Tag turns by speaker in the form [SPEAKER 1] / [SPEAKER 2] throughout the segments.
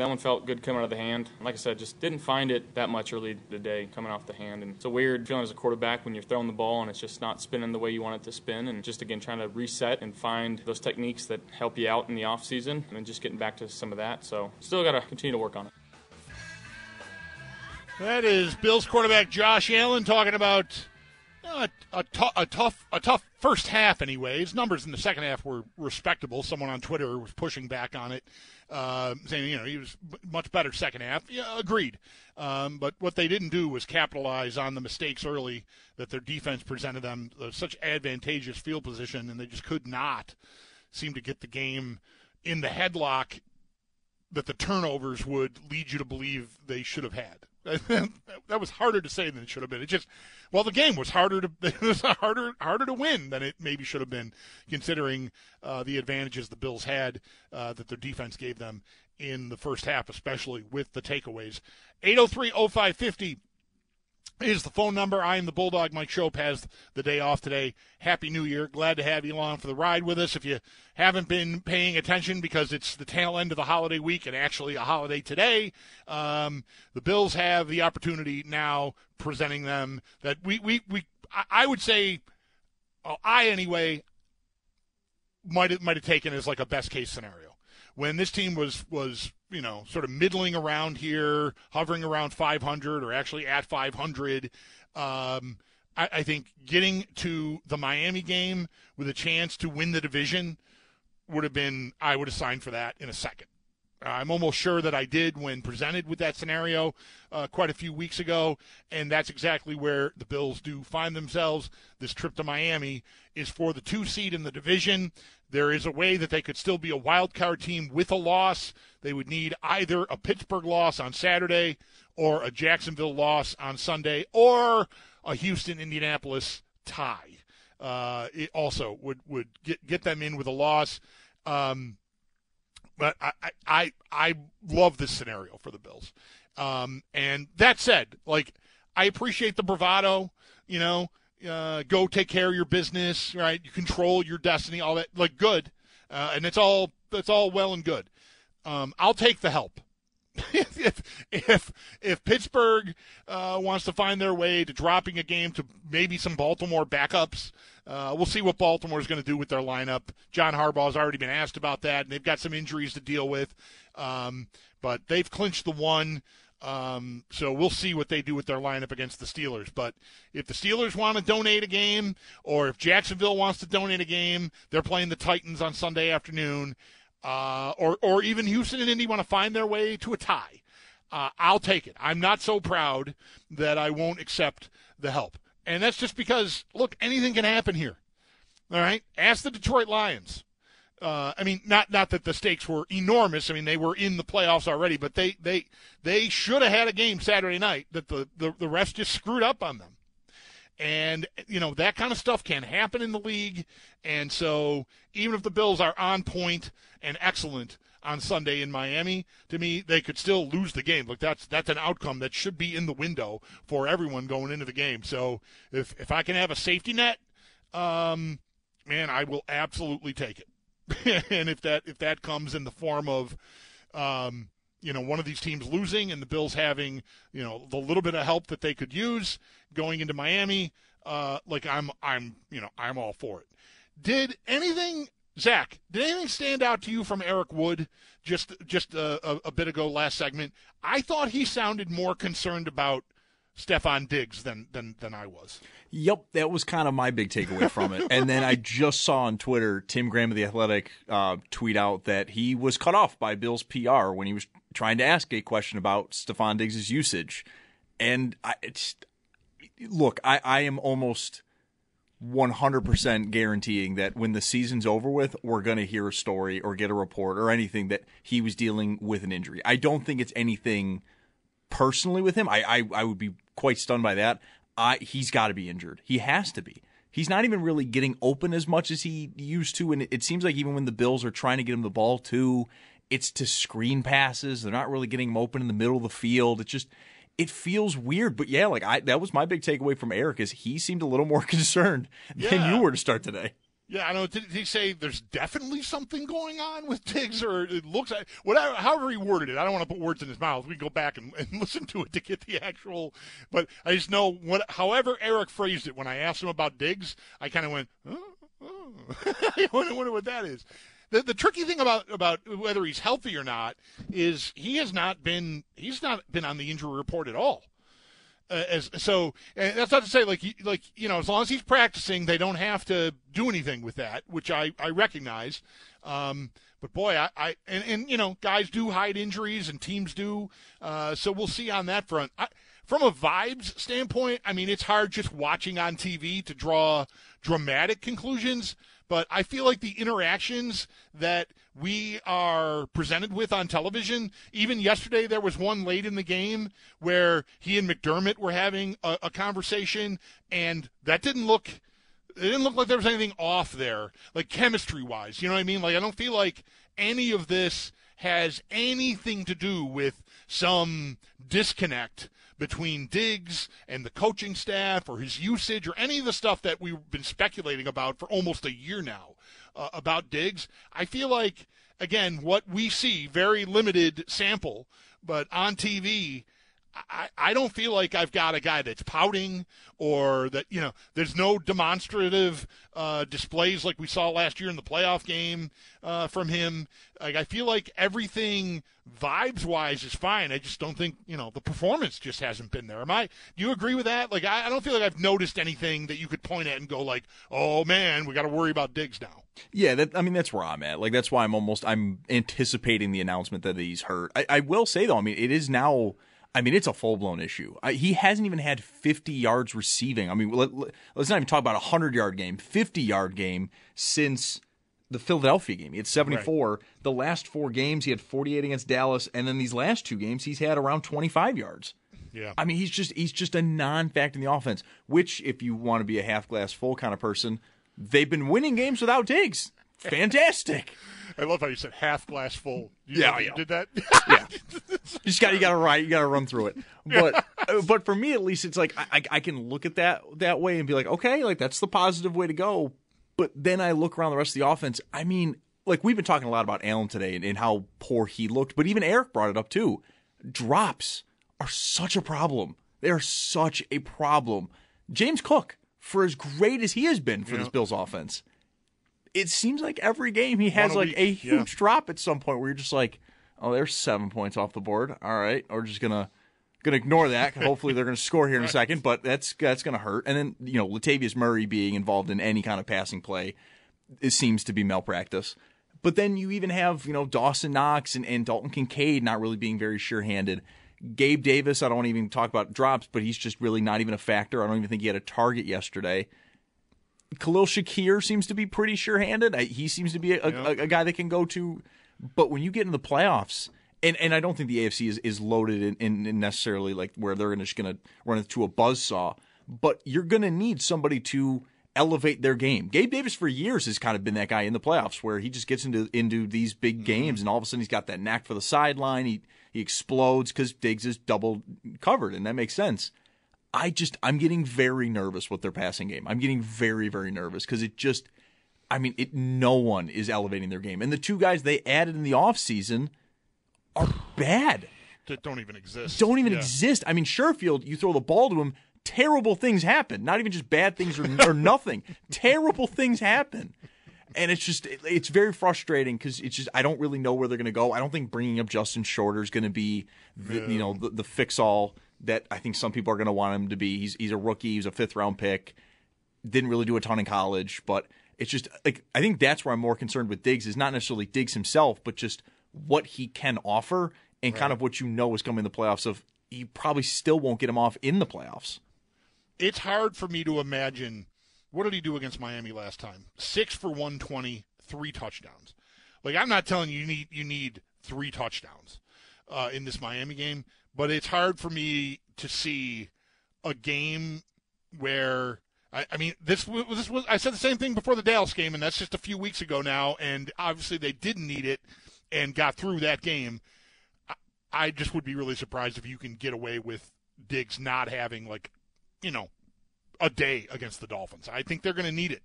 [SPEAKER 1] That one felt good coming out of the hand. Like I said, just didn't find it that much early today coming off the hand. And it's a weird feeling as a quarterback when you're throwing the ball and it's just not spinning the way you want it to spin. And just again, trying to reset and find those techniques that help you out in the off season and just getting back to some of that. So still got to continue to work on it.
[SPEAKER 2] That is Bills quarterback Josh Allen talking about a, a, t- a tough a tough first half anyway. His numbers in the second half were respectable. Someone on Twitter was pushing back on it, uh, saying you know he was much better second half. Yeah, agreed. Um, but what they didn't do was capitalize on the mistakes early that their defense presented them uh, such advantageous field position, and they just could not seem to get the game in the headlock that the turnovers would lead you to believe they should have had. that was harder to say than it should have been. It just well, the game was harder to was harder harder to win than it maybe should have been, considering uh, the advantages the Bills had uh, that their defense gave them in the first half, especially with the takeaways. 803-0550 is the phone number. I am the Bulldog. Mike Schopp has the day off today. Happy New Year. Glad to have you along for the ride with us. If you haven't been paying attention because it's the tail end of the holiday week and actually a holiday today, um, the Bills have the opportunity now presenting them that we, we, we I would say, uh, I anyway, might have, might have taken as like a best case scenario when this team was was you know sort of middling around here, hovering around 500 or actually at 500. Um, I, I think getting to the Miami game with a chance to win the division would have been I would have signed for that in a second. I'm almost sure that I did when presented with that scenario uh, quite a few weeks ago, and that's exactly where the Bills do find themselves. This trip to Miami is for the two seed in the division. There is a way that they could still be a wild card team with a loss. They would need either a Pittsburgh loss on Saturday or a Jacksonville loss on Sunday or a Houston Indianapolis tie. Uh, it also would would get get them in with a loss. Um, but I, I I love this scenario for the Bills. Um, and that said, like I appreciate the bravado. You know, uh, go take care of your business, right? You control your destiny, all that. Like good, uh, and it's all it's all well and good. Um, I'll take the help. if if if Pittsburgh uh, wants to find their way to dropping a game to maybe some Baltimore backups, uh, we'll see what Baltimore is going to do with their lineup. John Harbaugh has already been asked about that, and they've got some injuries to deal with. Um, but they've clinched the one. Um, so we'll see what they do with their lineup against the Steelers. But if the Steelers want to donate a game, or if Jacksonville wants to donate a game, they're playing the Titans on Sunday afternoon, uh, or or even Houston and Indy want to find their way to a tie. Uh, I'll take it. I'm not so proud that I won't accept the help. And that's just because, look, anything can happen here. All right? Ask the Detroit Lions. Uh, I mean, not not that the stakes were enormous. I mean, they were in the playoffs already, but they they they should have had a game Saturday night that the the, the refs just screwed up on them. And you know that kind of stuff can happen in the league. And so even if the Bills are on point and excellent, on Sunday in Miami, to me, they could still lose the game. Look, that's that's an outcome that should be in the window for everyone going into the game. So if if I can have a safety net, um, man, I will absolutely take it. and if that if that comes in the form of um, you know, one of these teams losing and the Bills having, you know, the little bit of help that they could use going into Miami, uh, like I'm, I'm, you know, I'm all for it. Did anything, Zach? Did anything stand out to you from Eric Wood just just a, a, a bit ago last segment? I thought he sounded more concerned about Stefon Diggs than than than I was.
[SPEAKER 3] Yep, that was kind of my big takeaway from it. and then I just saw on Twitter Tim Graham of the Athletic uh, tweet out that he was cut off by Bill's PR when he was trying to ask a question about Stefon Diggs' usage. And I, look, I, I am almost 100% guaranteeing that when the season's over with, we're going to hear a story or get a report or anything that he was dealing with an injury. I don't think it's anything personally with him. I, I, I would be quite stunned by that. I, he's got to be injured. He has to be. He's not even really getting open as much as he used to. And it seems like even when the Bills are trying to get him the ball too, it's to screen passes. They're not really getting him open in the middle of the field. It's just it feels weird. But yeah, like I that was my big takeaway from Eric is he seemed a little more concerned yeah. than you were to start today.
[SPEAKER 2] Yeah, I know. Did, he say there's definitely something going on with Diggs, or it looks like whatever, however he worded it? I don't want to put words in his mouth. We can go back and, and listen to it to get the actual. But I just know what, however Eric phrased it when I asked him about Diggs, I kind of went, oh, oh. I wonder what that is. The, the tricky thing about about whether he's healthy or not is he has not been he's not been on the injury report at all. Uh, as so, that's not to say like like you know as long as he's practicing, they don't have to do anything with that, which I I recognize. Um, but boy, I, I and, and you know guys do hide injuries and teams do, uh, so we'll see on that front. I, from a vibes standpoint, I mean it's hard just watching on TV to draw dramatic conclusions but I feel like the interactions that we are presented with on television, even yesterday, there was one late in the game where he and McDermott were having a, a conversation, and that didn't look. It didn't look like there was anything off there, like chemistry wise. You know what I mean? Like, I don't feel like any of this has anything to do with some disconnect between Diggs and the coaching staff or his usage or any of the stuff that we've been speculating about for almost a year now uh, about Diggs. I feel like, again, what we see, very limited sample, but on TV, I, I don't feel like I've got a guy that's pouting or that, you know, there's no demonstrative uh, displays like we saw last year in the playoff game uh, from him. Like, I feel like everything vibes wise is fine. I just don't think, you know, the performance just hasn't been there. Am I, do you agree with that? Like, I, I don't feel like I've noticed anything that you could point at and go, like, oh man, we got to worry about Diggs now.
[SPEAKER 3] Yeah, that, I mean that's where I'm at. Like that's why I'm almost I'm anticipating the announcement that he's hurt. I, I will say though, I mean it is now I mean, it's a full blown issue. I, he hasn't even had 50 yards receiving. I mean, let, us not even talk about a 100 yard game, 50 yard game since the Philadelphia game. He had 74. Right. The last four games, he had 48 against Dallas, and then these last two games, he's had around 25 yards.
[SPEAKER 2] Yeah.
[SPEAKER 3] I mean, he's just he's just a non-fact in the offense. Which, if you want to be a half glass full kind of person, they've been winning games without Diggs. Fantastic.
[SPEAKER 2] I love how you said half glass full.
[SPEAKER 3] You yeah,
[SPEAKER 2] yeah. did that.
[SPEAKER 3] yeah, you just got you got to write, you got to run through it. But uh, but for me at least, it's like I, I can look at that that way and be like, okay, like that's the positive way to go. But then I look around the rest of the offense. I mean, like we've been talking a lot about Allen today and, and how poor he looked, but even Eric brought it up too. Drops are such a problem. They are such a problem. James Cook, for as great as he has been for yeah. this Bills offense, it seems like every game he has like a huge yeah. drop at some point where you're just like, oh, there's seven points off the board. All right, we're just gonna gonna ignore that. Hopefully they're gonna score here in a second, but that's that's gonna hurt. And then you know Latavius Murray being involved in any kind of passing play, it seems to be malpractice. But then you even have you know Dawson Knox and, and Dalton Kincaid not really being very sure handed. Gabe Davis, I don't even talk about drops, but he's just really not even a factor. I don't even think he had a target yesterday. Khalil Shakir seems to be pretty sure-handed. He seems to be a, a, a, guy that can go to. But when you get in the playoffs, and, and I don't think the AFC is, is loaded in, in, in necessarily like where they're just going to run into a buzz saw, but you're going to need somebody to elevate their game. Gabe Davis for years has kind of been that guy in the playoffs where he just gets into into these big mm-hmm. games and all of a sudden he's got that knack for the sideline. He he explodes because Diggs is double covered, and that makes sense. I just I'm getting very nervous with their passing game. I'm getting very very nervous because it just I mean it no one is elevating their game. And the two guys they added in the offseason are bad.
[SPEAKER 2] That don't even exist.
[SPEAKER 3] Don't even yeah. exist. I mean Sherfield, you throw the ball to him, terrible things happen. Not even just bad things or, or nothing. terrible things happen. And it's just it's very frustrating because it's just I don't really know where they're going to go. I don't think bringing up Justin Shorter is going to be the, yeah. you know the, the fix all that I think some people are going to want him to be. He's he's a rookie. He's a fifth round pick. Didn't really do a ton in college, but it's just like I think that's where I'm more concerned with Diggs is not necessarily Diggs himself, but just what he can offer and right. kind of what you know is coming in the playoffs. Of you probably still won't get him off in the playoffs.
[SPEAKER 2] It's hard for me to imagine. What did he do against Miami last time? Six for 120, three touchdowns. Like I'm not telling you you need you need three touchdowns uh, in this Miami game but it's hard for me to see a game where I, I, mean this this was I said the same thing before the Dallas game, and that's just a few weeks ago now, and obviously they didn't need it and got through that game. I, I just would be really surprised if you can get away with Diggs not having like you know a day against the Dolphins. I think they're going to need it.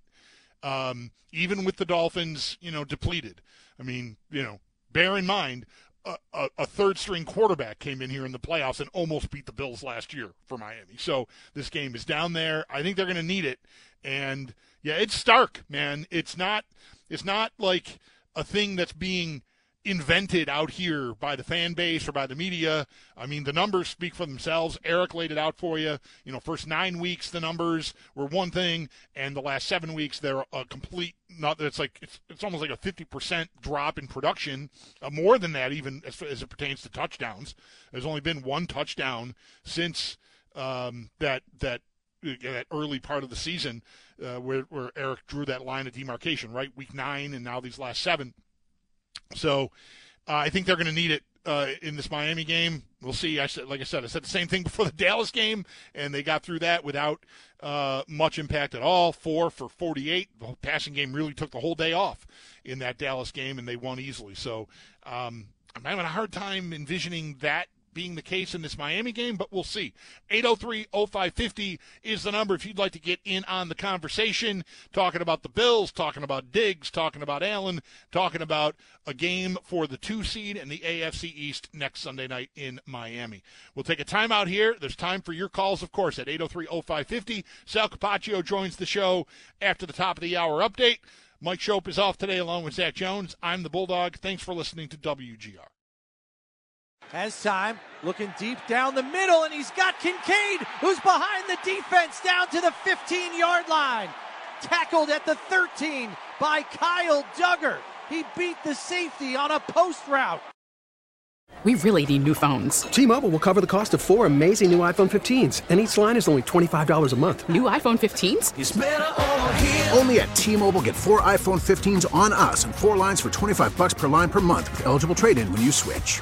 [SPEAKER 2] Um, even with the Dolphins, you know, depleted. I mean, you know, bear in mind a, a, third string quarterback came in here in the playoffs and almost beat the Bills last year for Miami. So this game is down there. I think they're going to need it. And yeah, it's stark, man. It's not it's not like a thing that's being invented out here by the fan base or by the media. I mean, the numbers speak for themselves. Eric laid it out for you. You know, first nine weeks the numbers were one thing, and the last seven weeks they're a complete. Not it's like it's it's almost like a fifty percent drop in production, uh, more than that even as, as it pertains to touchdowns. There's only been one touchdown since um, that that that early part of the season uh, where, where Eric drew that line of demarcation, right? Week nine, and now these last seven. So uh, I think they're going to need it uh, in this Miami game. We'll see. I said, like I said, I said the same thing before the Dallas game, and they got through that without uh, much impact at all. Four for 48. The passing game really took the whole day off in that Dallas game, and they won easily. So um, I'm having a hard time envisioning that being the case in this Miami game, but we'll see. 803 0550 is the number if you'd like to get in on the conversation, talking about the Bills, talking about Diggs, talking about Allen, talking about a game for the two seed and the AFC East next Sunday night in Miami. We'll take a timeout here. There's time for your calls, of course, at 803 0550. Sal Capaccio joins the show after the top of the hour update. Mike Schopp is off today along with Zach Jones. I'm the Bulldog. Thanks for listening to WGR.
[SPEAKER 4] Has time, looking deep down the middle, and he's got Kincaid, who's behind the defense down to the 15 yard line. Tackled at the 13 by Kyle Dugger. He beat the safety on a post route.
[SPEAKER 5] We really need new phones.
[SPEAKER 6] T Mobile will cover the cost of four amazing new iPhone 15s, and each line is only $25 a month.
[SPEAKER 5] New iPhone 15s?
[SPEAKER 7] Only at T Mobile get four iPhone 15s on us and four lines for 25 bucks per line per month with eligible trade in when you switch.